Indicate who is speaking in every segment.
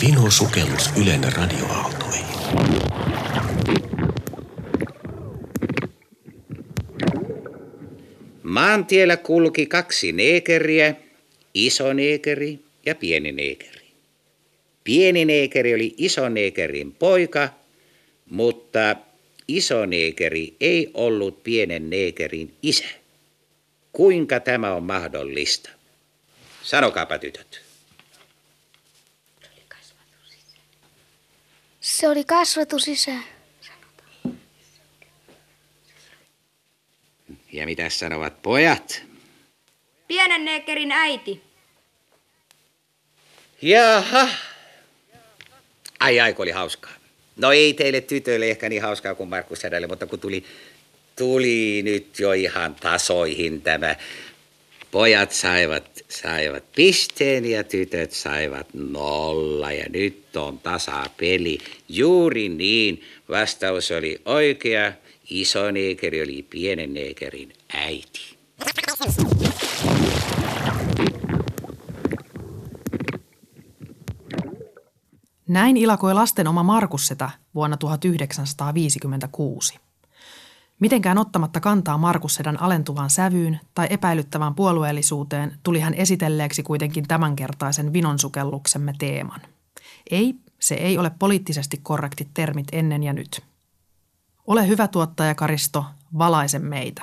Speaker 1: Vino sukellus Ylen radioaaltoihin.
Speaker 2: Maantiellä kulki kaksi neekeriä, iso neekeri ja pieni neekeri. Pieni neekeri oli iso neekerin poika, mutta iso neekeri ei ollut pienen neekerin isä. Kuinka tämä on mahdollista? Sanokaapa tytöt.
Speaker 3: Se oli kasvatusisä.
Speaker 2: Ja mitä sanovat pojat?
Speaker 4: Pienen neekerin äiti.
Speaker 2: Jaha. Ai ai, kun oli hauskaa. No ei teille tytöille ehkä niin hauskaa kuin Markus Sedälle, mutta kun tuli, tuli nyt jo ihan tasoihin tämä. Pojat saivat, saivat pisteen ja tytöt saivat nolla ja nyt on tasapeli. Juuri niin, vastaus oli oikea. Iso neekeri oli pienen neekerin äiti.
Speaker 5: Näin ilakoi lasten oma Markussetä vuonna 1956. Mitenkään ottamatta kantaa Markussedän alentuvaan sävyyn tai epäilyttävään puolueellisuuteen tuli hän esitelleeksi kuitenkin tämänkertaisen vinonsukelluksemme teeman. Ei, se ei ole poliittisesti korrektit termit ennen ja nyt. Ole hyvä tuottaja Karisto, valaise meitä.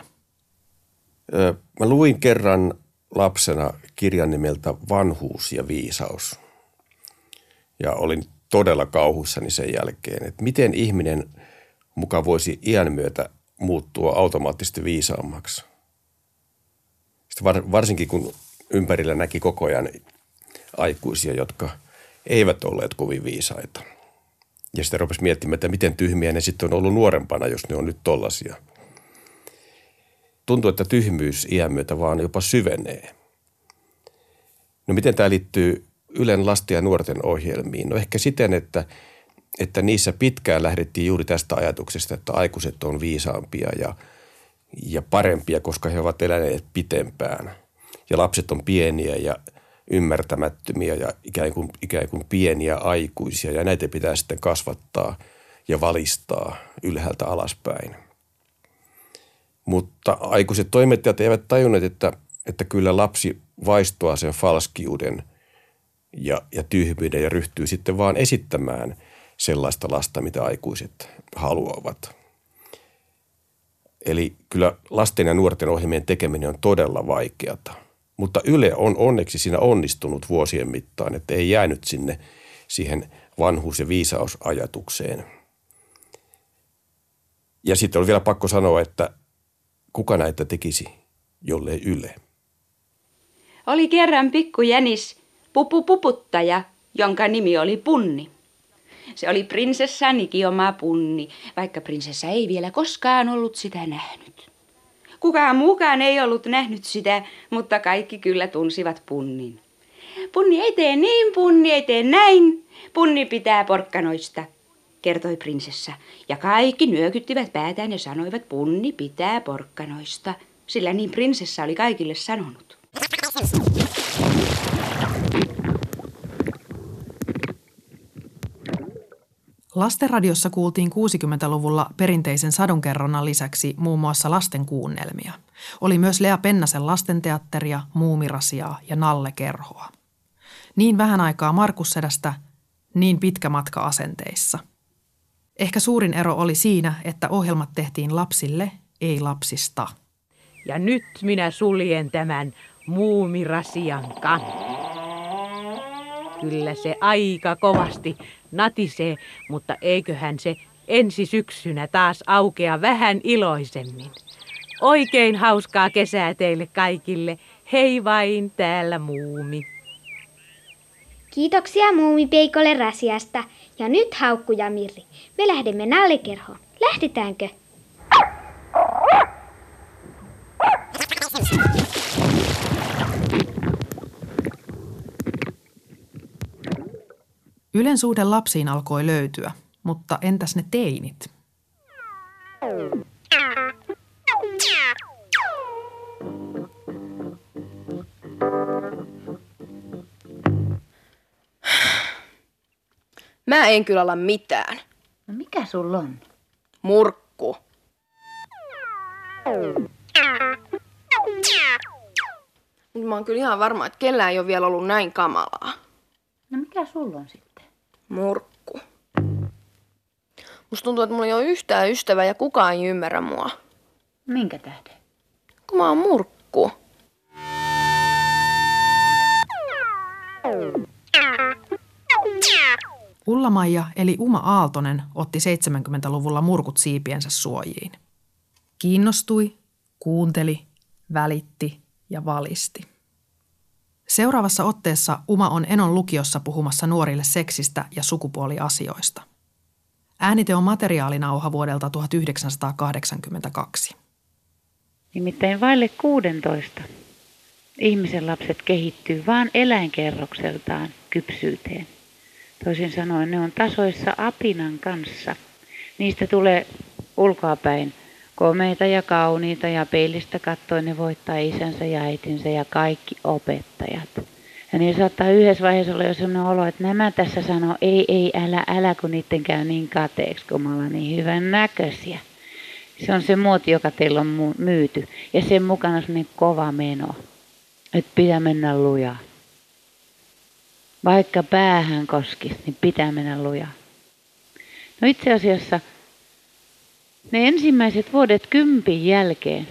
Speaker 6: Mä luin kerran lapsena kirjan nimeltä Vanhuus ja viisaus. Ja olin todella kauhuissani sen jälkeen, että miten ihminen muka voisi iän myötä muuttua automaattisesti viisaammaksi. Sitten varsinkin kun ympärillä näki koko ajan aikuisia, jotka eivät olleet kovin viisaita. Ja sitten rupesi miettimään, että miten tyhmiä ne sitten on ollut nuorempana, jos ne on nyt tollasia. Tuntuu, että tyhmyys iän myötä vaan jopa syvenee. No miten tämä liittyy Ylen lasten ja nuorten ohjelmiin? No ehkä siten, että, että niissä pitkään lähdettiin juuri tästä ajatuksesta, että aikuiset on viisaampia ja, ja parempia, koska he ovat eläneet pitempään. Ja lapset on pieniä ja ymmärtämättömiä ja ikään kuin, ikään kuin pieniä aikuisia ja näitä pitää sitten kasvattaa ja valistaa ylhäältä alaspäin. Mutta aikuiset toimittajat eivät tajunneet, että, että kyllä lapsi vaistoaa sen falskiuden ja, ja tyhmyyden ja ryhtyy sitten vaan esittämään sellaista lasta, mitä aikuiset haluavat. Eli kyllä lasten ja nuorten ohjelmien tekeminen on todella vaikeata. Mutta Yle on onneksi siinä onnistunut vuosien mittaan, että ei jäänyt sinne siihen vanhuus- ja viisausajatukseen. Ja sitten on vielä pakko sanoa, että kuka näitä tekisi, jollei Yle.
Speaker 4: Oli kerran pikku jänis, pupupuputtaja, jonka nimi oli Punni. Se oli prinsessani oma punni, vaikka prinsessa ei vielä koskaan ollut sitä nähnyt. Kukaan mukaan ei ollut nähnyt sitä, mutta kaikki kyllä tunsivat punnin. Punni ei tee niin, punni ei tee näin. Punni pitää porkkanoista, kertoi prinsessa. Ja kaikki nyökyttivät päätään ja sanoivat, punni pitää porkkanoista, sillä niin prinsessa oli kaikille sanonut.
Speaker 5: Lastenradiossa kuultiin 60-luvulla perinteisen sadonkerronnan lisäksi muun muassa lasten kuunnelmia. Oli myös Lea Pennasen lastenteatteria, Muumirasiaa ja Nalle Kerhoa. Niin vähän aikaa Markus Sedästä, niin pitkä matka asenteissa. Ehkä suurin ero oli siinä, että ohjelmat tehtiin lapsille, ei lapsista.
Speaker 7: Ja nyt minä suljen tämän muumirasian kanssa. Kyllä se aika kovasti natisee, mutta eiköhän se ensi syksynä taas aukea vähän iloisemmin. Oikein hauskaa kesää teille kaikille. Hei vain täällä muumi.
Speaker 3: Kiitoksia muumipeikolle rasiasta. Ja nyt Haukku ja Mirri, me lähdemme nallekerhoon. Lähdetäänkö?
Speaker 5: Ylen suhde lapsiin alkoi löytyä, mutta entäs ne teinit?
Speaker 8: Mä en kyllä olla mitään.
Speaker 9: No mikä sulla on?
Speaker 8: Murkku. Mutta mä oon kyllä ihan varma, että kellään ei ole vielä ollut näin kamalaa.
Speaker 9: No mikä sulla on sitten?
Speaker 8: Murkku. Musta tuntuu, että mulla ei ole yhtään ystävää ja kukaan ei ymmärrä mua.
Speaker 9: Minkä tähden?
Speaker 8: Kun mä oon murkku.
Speaker 5: Ulla-Maija eli Uma Aaltonen otti 70-luvulla murkut siipiensä suojiin. Kiinnostui, kuunteli, välitti ja valisti. Seuraavassa otteessa Uma on Enon lukiossa puhumassa nuorille seksistä ja sukupuoliasioista. Äänite on materiaalinauha vuodelta 1982.
Speaker 9: Nimittäin vaille 16 ihmisen lapset kehittyy vain eläinkerrokseltaan kypsyyteen. Toisin sanoen ne on tasoissa apinan kanssa. Niistä tulee ulkoapäin komeita ja kauniita ja peilistä katsoen ne voittaa isänsä ja äitinsä ja kaikki opettajat. Ja niin saattaa yhdessä vaiheessa olla jo sellainen olo, että nämä tässä sanoo, ei, ei, älä, älä, kun niiden käy niin kateeksi, kun me ollaan niin hyvän näköisiä. Se on se muoti, joka teillä on myyty. Ja sen mukana on sellainen kova meno, että pitää mennä lujaa. Vaikka päähän koskisi, niin pitää mennä lujaa. No itse asiassa ne ensimmäiset vuodet kympin jälkeen,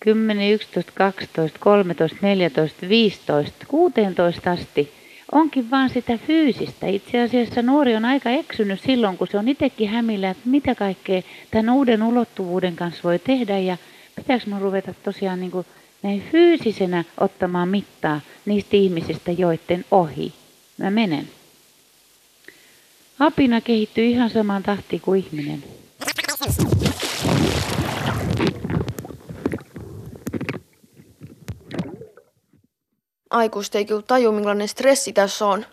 Speaker 9: 10, 11, 12, 13, 14, 15, 16 asti, onkin vaan sitä fyysistä. Itse asiassa nuori on aika eksynyt silloin, kun se on itsekin hämillä, että mitä kaikkea tämän uuden ulottuvuuden kanssa voi tehdä ja pitääkö mä ruveta tosiaan niin kuin näin fyysisenä ottamaan mittaa niistä ihmisistä, joiden ohi mä menen. Apina kehittyy ihan samaan tahtiin kuin ihminen.
Speaker 8: Aikuista ei kyllä taju, millainen stressi tässä on.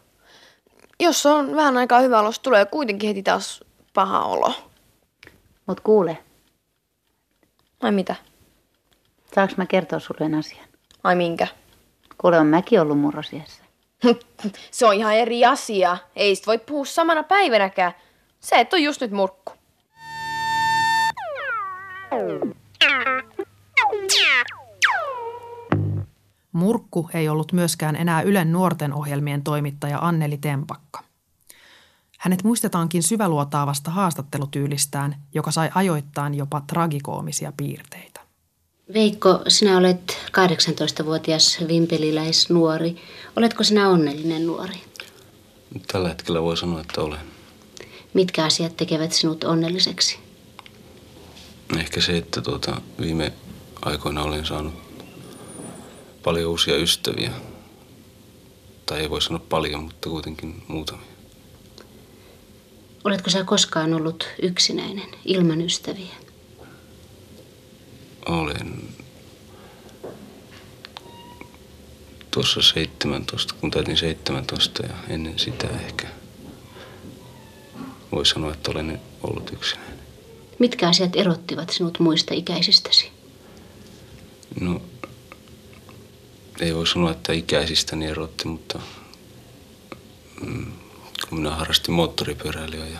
Speaker 8: Jos on vähän aikaa hyvä olo, tulee kuitenkin heti taas paha olo.
Speaker 9: Mut kuule,
Speaker 8: Ai mitä?
Speaker 9: saanko mä kertoa sulle asian?
Speaker 8: Ai minkä?
Speaker 9: Kuule, on mäkin ollut murrosiassa.
Speaker 8: Se on ihan eri asia. Ei sit voi puhua samana päivänäkään. Se et on just nyt murkku.
Speaker 5: Murkku ei ollut myöskään enää Ylen nuorten ohjelmien toimittaja Anneli Tempakka. Hänet muistetaankin syväluotaavasta haastattelutyylistään, joka sai ajoittain jopa tragikoomisia piirteitä.
Speaker 10: Veikko, sinä olet 18-vuotias vimpeliläisnuori. Oletko sinä onnellinen nuori?
Speaker 1: Tällä hetkellä voi sanoa, että olen.
Speaker 10: Mitkä asiat tekevät sinut onnelliseksi?
Speaker 1: Ehkä se, että tuota, viime aikoina olen saanut paljon uusia ystäviä. Tai ei voi sanoa paljon, mutta kuitenkin muutamia.
Speaker 10: Oletko sä koskaan ollut yksinäinen, ilman ystäviä?
Speaker 1: Olen tuossa 17, kun täytin 17 ja ennen sitä ehkä voi sanoa, että olen ollut yksinäinen.
Speaker 10: Mitkä asiat erottivat sinut muista ikäisistäsi?
Speaker 1: No, ei voi sanoa, että ikäisistäni erotti, mutta mm, kun minä harrastin moottoripyöräilyä ja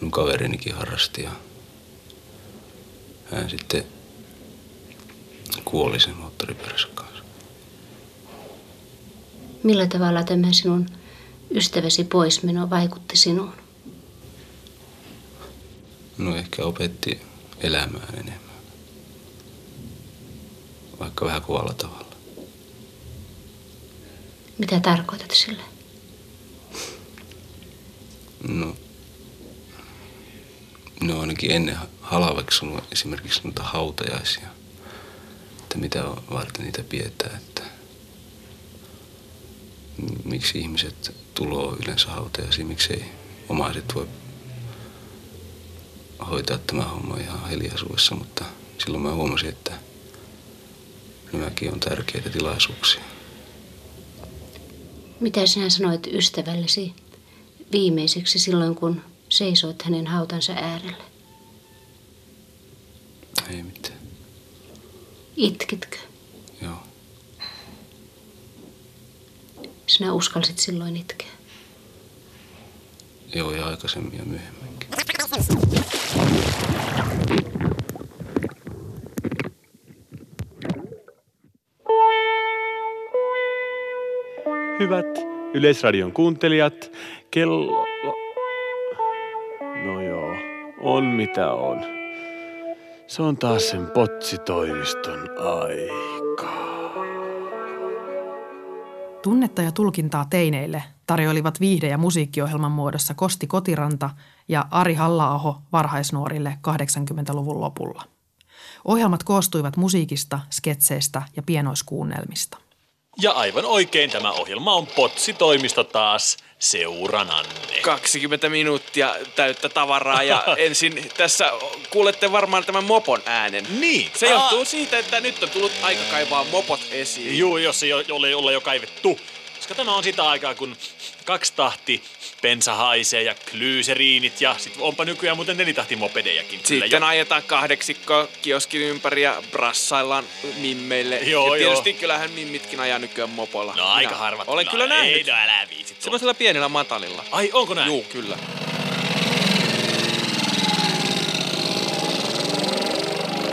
Speaker 1: minun kaverinikin harrasti ja hän sitten kuoli sen moottoripyöränsä kanssa.
Speaker 10: Millä tavalla tämä sinun ystäväsi poismeno vaikutti sinuun?
Speaker 1: No ehkä opetti elämään enemmän. Vaikka vähän kuvalla tavalla.
Speaker 10: Mitä tarkoitat sillä?
Speaker 1: No, no ainakin ennen halaveksunut esimerkiksi noita hautajaisia. Että mitä varten niitä pidetään, että miksi ihmiset tuloo yleensä hautajaisiin, miksei omaiset voi hoitaa tämä homma ihan hiljaisuudessa, mutta silloin mä huomasin, että nämäkin on tärkeitä tilaisuuksia.
Speaker 10: Mitä sinä sanoit ystävällesi viimeiseksi silloin, kun seisoit hänen hautansa äärellä?
Speaker 1: Ei mitään.
Speaker 10: Itkitkö?
Speaker 1: Joo.
Speaker 10: Sinä uskalsit silloin itkeä.
Speaker 1: Joo, ja aikaisemmin ja myöhemminkin.
Speaker 11: Hyvät Yleisradion kuuntelijat, kello... No joo, on mitä on. Se on taas sen potsitoimiston aika.
Speaker 5: Tunnetta ja tulkintaa teineille tarjoilivat viihde- ja musiikkiohjelman muodossa Kosti Kotiranta ja Ari Hallaaho varhaisnuorille 80-luvun lopulla. Ohjelmat koostuivat musiikista, sketseistä ja pienoiskuunnelmista.
Speaker 12: Ja aivan oikein tämä ohjelma on Potsi-toimisto taas seurananne.
Speaker 13: 20 minuuttia täyttä tavaraa ja ensin tässä kuulette varmaan tämän mopon äänen.
Speaker 12: Niin.
Speaker 13: Se johtuu siitä, että nyt on tullut aika kaivaa mopot esiin.
Speaker 12: Juu, jos ei ole, ole jo kaivettu. Koska tämä on sitä aikaa, kun kaksi tahti bensa haisee ja glyyseriinit ja sit onpa nykyään muuten nelitahtimopedejakin.
Speaker 13: Sitten jo. ajetaan kahdeksikko kioskin ympäri ja brassaillaan mimmeille.
Speaker 12: Joo,
Speaker 13: ja tietysti
Speaker 12: joo.
Speaker 13: kyllähän mimmitkin ajaa nykyään mopolla.
Speaker 12: No aika
Speaker 13: Minä
Speaker 12: harvat.
Speaker 13: Olen kyllä
Speaker 12: Ei,
Speaker 13: nähnyt.
Speaker 12: no älä viitsit.
Speaker 13: Semmoisella pienellä matalilla.
Speaker 12: Ai, onko näin?
Speaker 13: Juu, kyllä.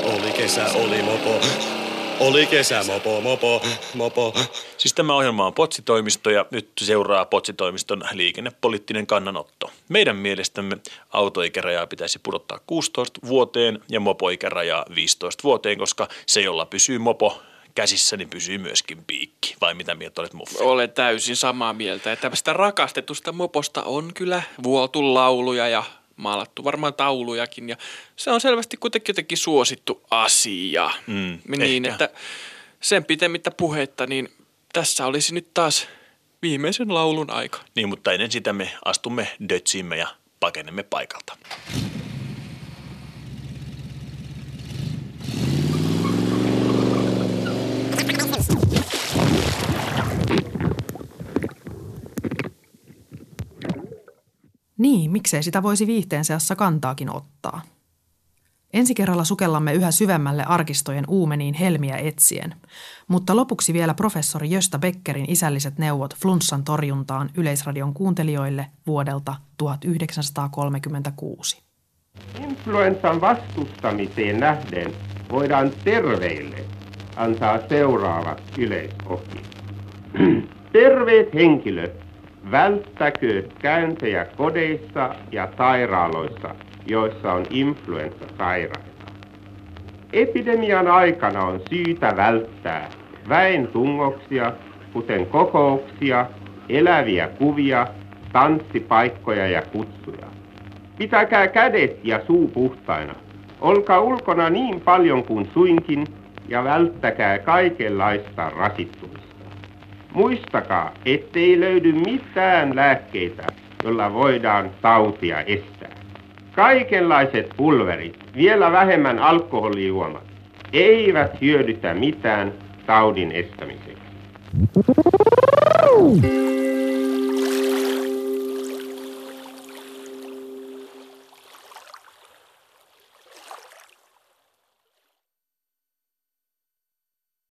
Speaker 14: Oli kesä, oli mopo. Oli kesä, mopo, mopo, mopo.
Speaker 12: Siis tämä ohjelma on Potsitoimisto ja nyt seuraa Potsitoimiston liikennepoliittinen kannanotto. Meidän mielestämme autoikärajaa pitäisi pudottaa 16 vuoteen ja mopoikärajaa 15 vuoteen, koska se, jolla pysyy mopo käsissä, niin pysyy myöskin piikki. Vai mitä mieltä olet Muffi?
Speaker 13: Olen täysin samaa mieltä. Että tästä rakastetusta moposta on kyllä vuotu lauluja ja maalattu varmaan taulujakin. Ja se on selvästi kuitenkin jotenkin suosittu asia.
Speaker 12: Mm,
Speaker 13: niin,
Speaker 12: ehkä.
Speaker 13: että sen pitemmittä puhetta, niin tässä olisi nyt taas viimeisen laulun aika.
Speaker 12: Niin, mutta ennen sitä me astumme dötsiimme ja pakenemme paikalta.
Speaker 5: Niin, miksei sitä voisi viihteen seassa kantaakin ottaa. Ensi kerralla sukellamme yhä syvemmälle arkistojen uumeniin helmiä etsien, mutta lopuksi vielä professori Jösta Beckerin isälliset neuvot flunssan torjuntaan Yleisradion kuuntelijoille vuodelta 1936.
Speaker 15: Influenssan vastustamiseen nähden voidaan terveille antaa seuraavat yleisohjeet. Terveet henkilöt, välttäkö käyntejä kodeissa ja sairaaloissa, joissa on influenssasairaita. Epidemian aikana on syytä välttää väen tungoksia, kuten kokouksia, eläviä kuvia, tanssipaikkoja ja kutsuja. Pitäkää kädet ja suu puhtaina. Olkaa ulkona niin paljon kuin suinkin ja välttäkää kaikenlaista rasittumista. Muistakaa, ettei löydy mitään lääkkeitä, jolla voidaan tautia estää. Kaikenlaiset pulverit, vielä vähemmän alkoholijuomat, eivät hyödytä mitään taudin estämiseksi.